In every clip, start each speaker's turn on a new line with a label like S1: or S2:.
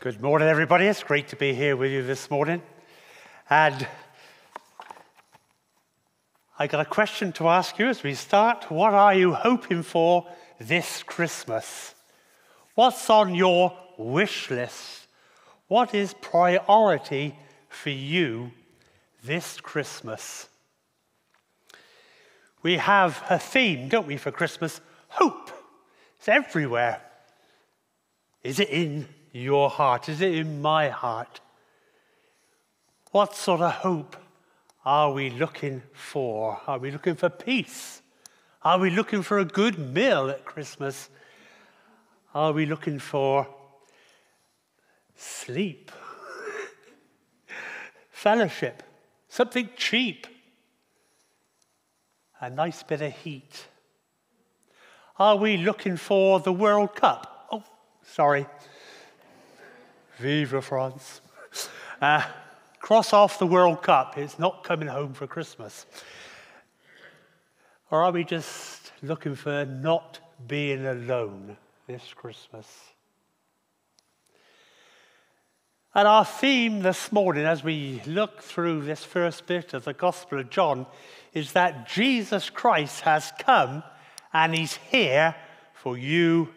S1: Good morning, everybody. It's great to be here with you this morning. And I got a question to ask you as we start. What are you hoping for this Christmas? What's on your wish list? What is priority for you this Christmas? We have a theme, don't we, for Christmas? Hope. It's everywhere. Is it in your heart? Is it in my heart? What sort of hope are we looking for? Are we looking for peace? Are we looking for a good meal at Christmas? Are we looking for sleep? Fellowship? Something cheap? A nice bit of heat? Are we looking for the World Cup? Oh, sorry. Vive France. Uh, cross off the World Cup. It's not coming home for Christmas. Or are we just looking for not being alone this Christmas? And our theme this morning, as we look through this first bit of the Gospel of John, is that Jesus Christ has come and he's here for you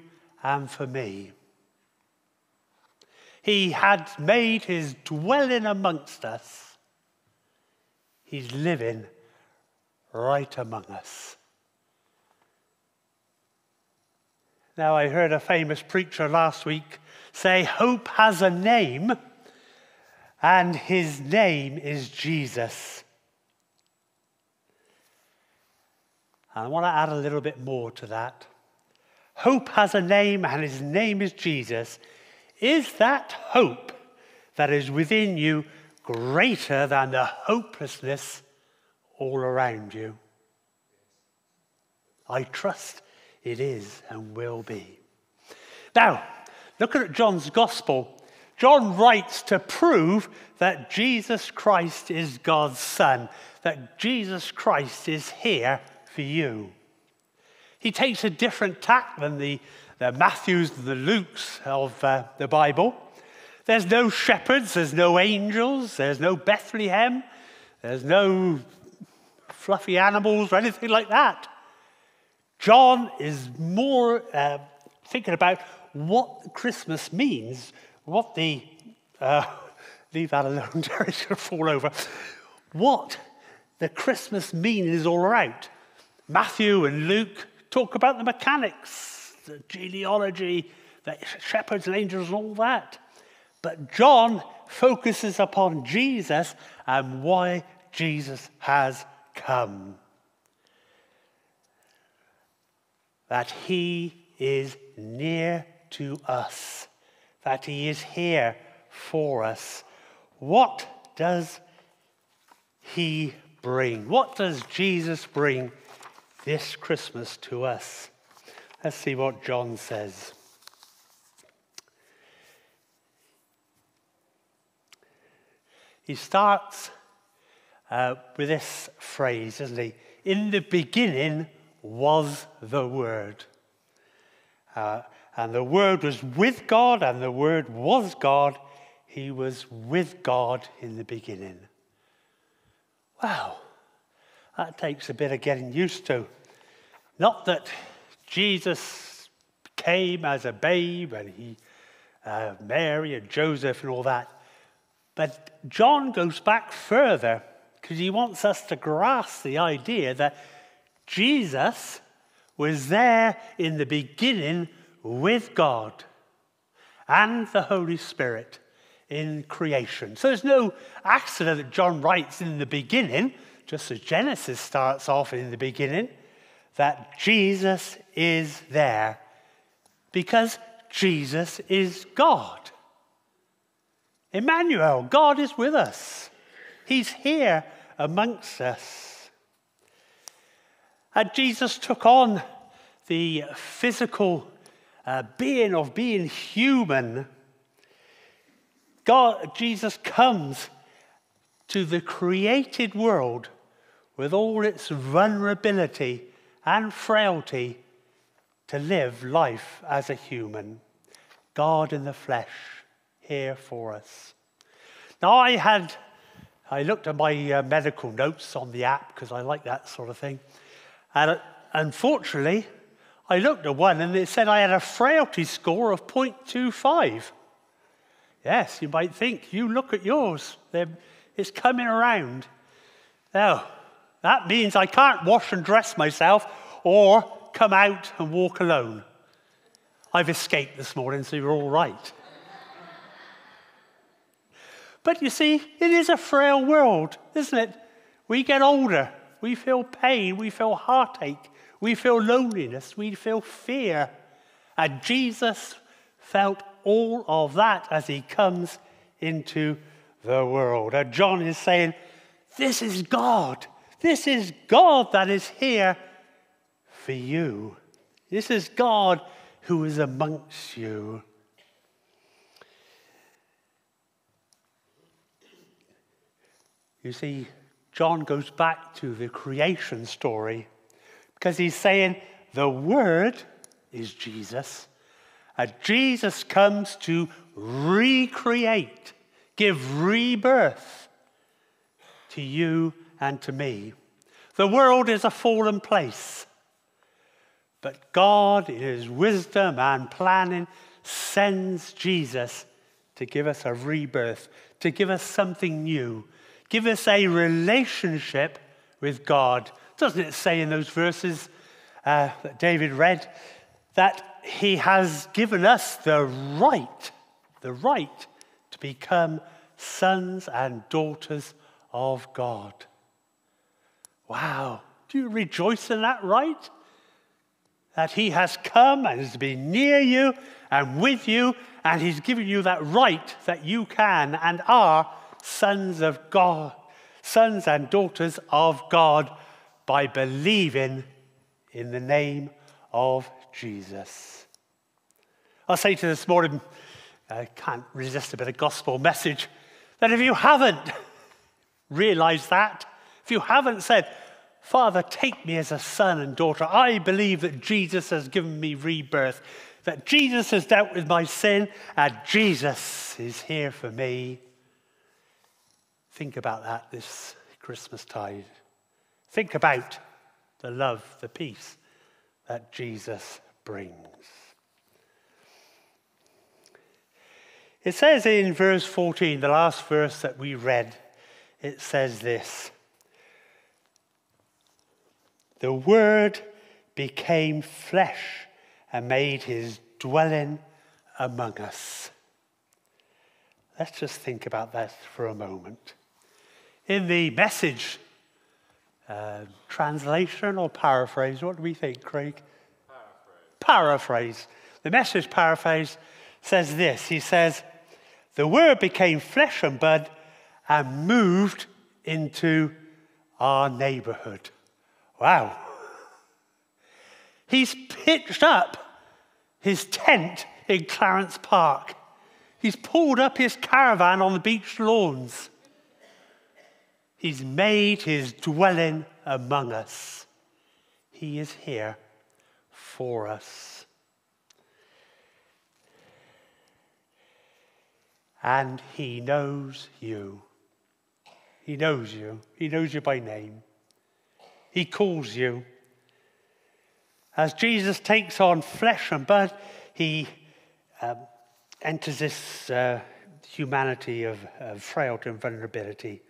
S1: and for me. He had made his dwelling amongst us. He's living right among us. Now, I heard a famous preacher last week say, Hope has a name, and his name is Jesus. And I want to add a little bit more to that. Hope has a name, and his name is Jesus. Is that hope that is within you greater than the hopelessness all around you? I trust it is and will be. Now, looking at John's gospel, John writes to prove that Jesus Christ is God's Son, that Jesus Christ is here for you. He takes a different tack than the, the Matthews the Lukes of uh, the Bible. There's no shepherds, there's no angels, there's no Bethlehem, there's no fluffy animals or anything like that. John is more uh, thinking about what Christmas means, what the, uh, leave that alone, Terry's going to fall over, what the Christmas meaning is all about. Matthew and Luke talk about the mechanics, the genealogy, the shepherds and angels and all that. But John focuses upon Jesus and why Jesus has come. That he is near to us, that he is here for us. What does he bring? What does Jesus bring this Christmas to us. Let's see what John says. He starts uh, with this phrase, doesn't he? In the beginning was the Word. Uh, and the Word was with God, and the Word was God. He was with God in the beginning. Wow. That takes a bit of getting used to. Not that Jesus came as a babe and he, uh, Mary and Joseph and all that, but John goes back further because he wants us to grasp the idea that Jesus was there in the beginning with God and the Holy Spirit in creation. So there's no accident that John writes in the beginning just as Genesis starts off in the beginning, that Jesus is there because Jesus is God. Emmanuel, God is with us. He's here amongst us. And Jesus took on the physical uh, being of being human. God, Jesus comes to the created world with all its vulnerability and frailty, to live life as a human. God in the flesh, here for us. Now, I had, I looked at my uh, medical notes on the app because I like that sort of thing. And uh, unfortunately, I looked at one and it said I had a frailty score of 0.25. Yes, you might think, you look at yours, They're, it's coming around. Now, that means I can't wash and dress myself or come out and walk alone. I've escaped this morning, so you're all right. but you see, it is a frail world, isn't it? We get older, we feel pain, we feel heartache, we feel loneliness, we feel fear. And Jesus felt all of that as he comes into the world. And John is saying, This is God. This is God that is here for you. This is God who is amongst you. You see, John goes back to the creation story because he's saying the Word is Jesus. And Jesus comes to recreate, give rebirth to you and to me. The world is a fallen place. But God, in His wisdom and planning, sends Jesus to give us a rebirth, to give us something new, give us a relationship with God. Doesn't it say in those verses uh, that David read that He has given us the right, the right to become sons and daughters of God? Wow. Do you rejoice in that right? that he has come and has been near you and with you, and he's given you that right that you can and are sons of God, sons and daughters of God by believing in the name of Jesus. I'll say to you this morning, I can't resist a bit of gospel message, that if you haven't realized that, if you haven't said, Father, take me as a son and daughter. I believe that Jesus has given me rebirth, that Jesus has dealt with my sin, and Jesus is here for me. Think about that this Christmas tide. Think about the love, the peace that Jesus brings. It says in verse 14, the last verse that we read, it says this the Word became flesh and made his dwelling among us. Let's just think about that for a moment. In the message uh, translation or paraphrase, what do we think, Craig? Paraphrase. Paraphrase. The message paraphrase says this He says, The Word became flesh and blood and moved into our neighborhood. Wow. He's pitched up his tent in Clarence Park. He's pulled up his caravan on the beach lawns. He's made his dwelling among us. He is here for us. And he knows you. He knows you. He knows you by name. He calls you. As Jesus takes on flesh and blood, he um, enters this uh, humanity of, of frailty and vulnerability.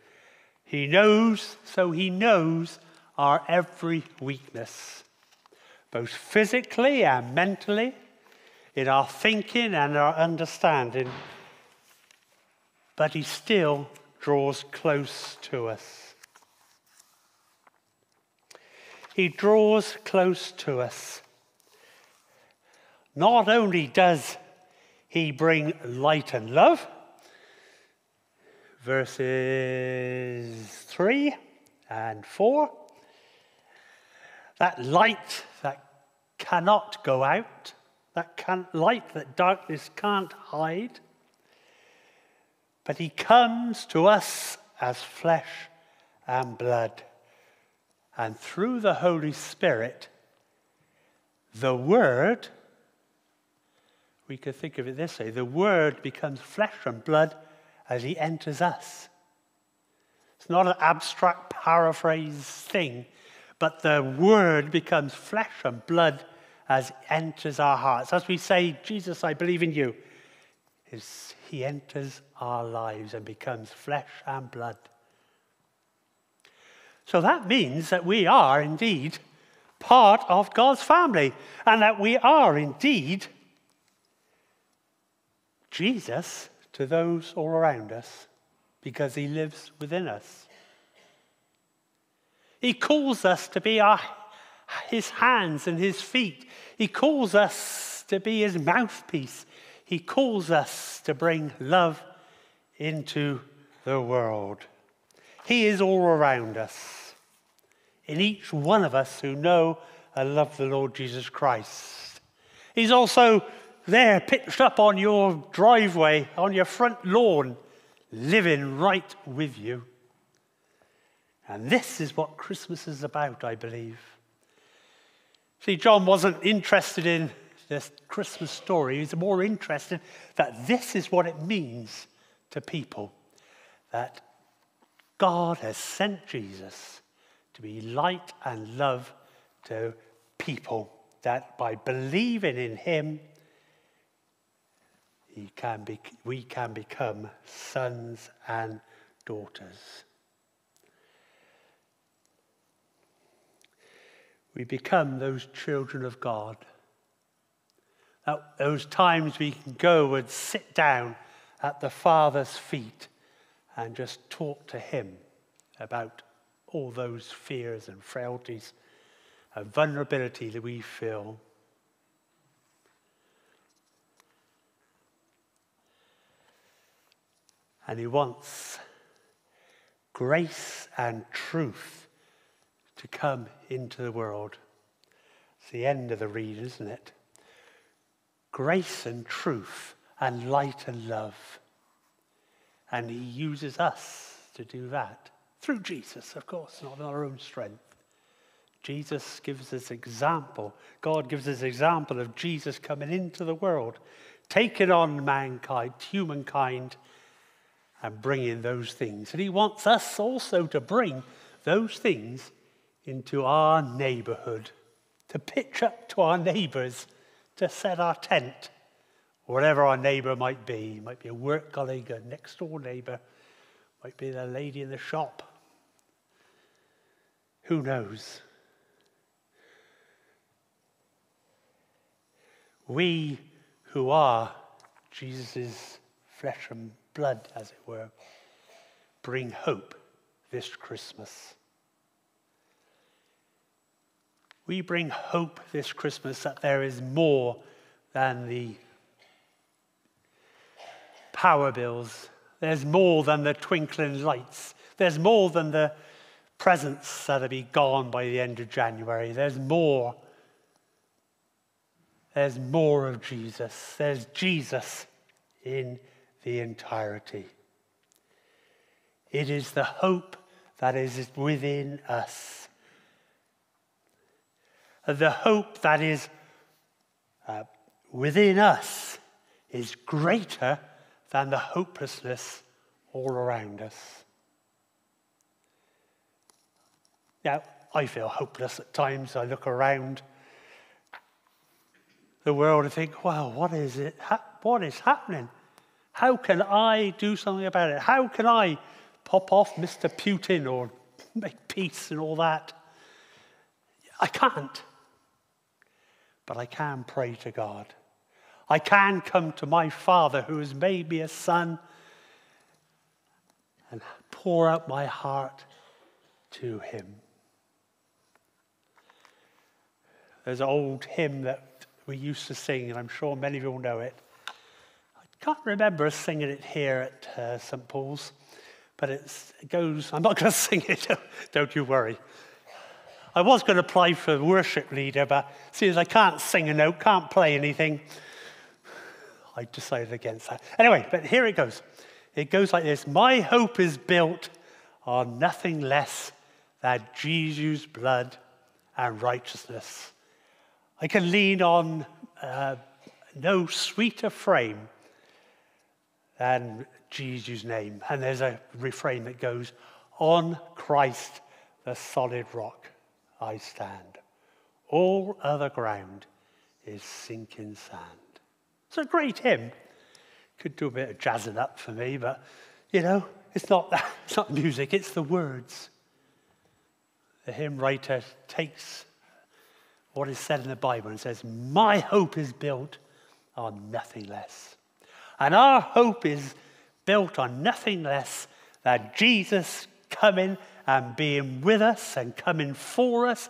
S1: He knows, so he knows our every weakness, both physically and mentally, in our thinking and our understanding. But he still draws close to us. He draws close to us. Not only does he bring light and love, verses 3 and 4, that light that cannot go out, that can, light that darkness can't hide, but he comes to us as flesh and blood and through the Holy Spirit, the Word, we could think of it this way the Word becomes flesh and blood as He enters us. It's not an abstract paraphrase thing, but the Word becomes flesh and blood as enters our hearts. As we say, Jesus, I believe in you, is He enters our lives and becomes flesh and blood. So that means that we are indeed part of God's family and that we are indeed Jesus to those all around us because he lives within us. He calls us to be our, his hands and his feet. He calls us to be his mouthpiece. He calls us to bring love into the world. He is all around us, in each one of us who know and love the Lord Jesus Christ. He's also there, pitched up on your driveway, on your front lawn, living right with you. And this is what Christmas is about, I believe. See, John wasn't interested in this Christmas story. He's more interested that this is what it means to people that God has sent Jesus to be light and love to people, that by believing in him, he can be, we can become sons and daughters. We become those children of God. At those times we can go and sit down at the Father's feet and just talk to Him about all those fears and frailties and vulnerability that we feel. And he wants grace and truth to come into the world. It's the end of the read, isn't it? Grace and truth and light and love. And he uses us to do that through Jesus, of course, not in our own strength. Jesus gives us example. God gives us example of Jesus coming into the world, taking on mankind, humankind, and bringing those things. And he wants us also to bring those things into our neighborhood, to pitch up to our neighbors, to set our tent, whatever our neighbor might be. It might be a work colleague, a next door neighbor, might be the lady in the shop. Who knows? We who are Jesus' flesh and blood, as it were, bring hope this Christmas. We bring hope this Christmas that there is more than the power bills. There's more than the twinkling lights. There's more than the presents that'll be gone by the end of January. There's more there's more of Jesus. There's Jesus in the entirety. It is the hope that is within us. The hope that is uh, within us is greater than the hopelessness all around us. Now, I feel hopeless at times. I look around the world and think, well, what is it? What is happening? How can I do something about it? How can I pop off Mr. Putin or make peace and all that? I can't. But I can pray to God. I can come to my Father who has made me a son and pour out my heart to him. There's an old hymn that we used to sing, and I'm sure many of you will know it. I can't remember us singing it here at uh, St. Paul's, but it goes, I'm not going to sing it, don't you worry. I was going to apply for worship leader, but seeing as I can't sing a note, can't play anything, I decided against that. Anyway, but here it goes. It goes like this My hope is built on nothing less than Jesus' blood and righteousness. I can lean on uh, no sweeter frame than Jesus' name. And there's a refrain that goes, On Christ, the solid rock, I stand. All other ground is sinking sand. It's a great hymn. Could do a bit of jazzing up for me, but you know, it's not that, it's not music, it's the words. The hymn writer takes what is said in the Bible and says, My hope is built on nothing less. And our hope is built on nothing less than Jesus coming and being with us and coming for us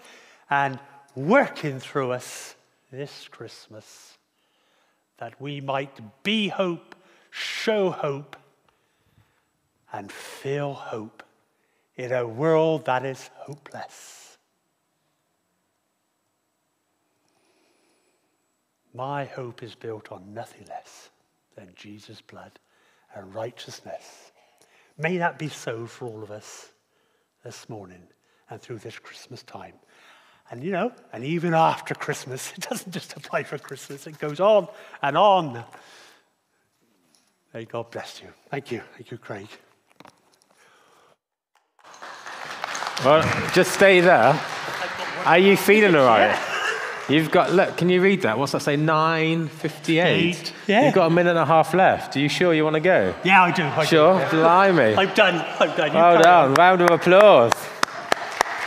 S1: and working through us this Christmas that we might be hope, show hope, and feel hope in a world that is hopeless. My hope is built on nothing less than Jesus' blood and righteousness. May that be so for all of us this morning and through this Christmas time. And you know, and even after Christmas, it doesn't just apply for Christmas, it goes on and on. May God bless you. Thank you. Thank you, Craig.
S2: Well, just stay there. Are you feeling all right? You've got, look, can you read that? What's that say? 9.58?
S1: Yeah.
S2: You've got a minute and a half left. Are you sure you want to go?
S1: Yeah, I do. I
S2: Sure?
S1: Do, yeah.
S2: Blimey.
S1: I'm done. I'm done. You carry on.
S2: Round of applause.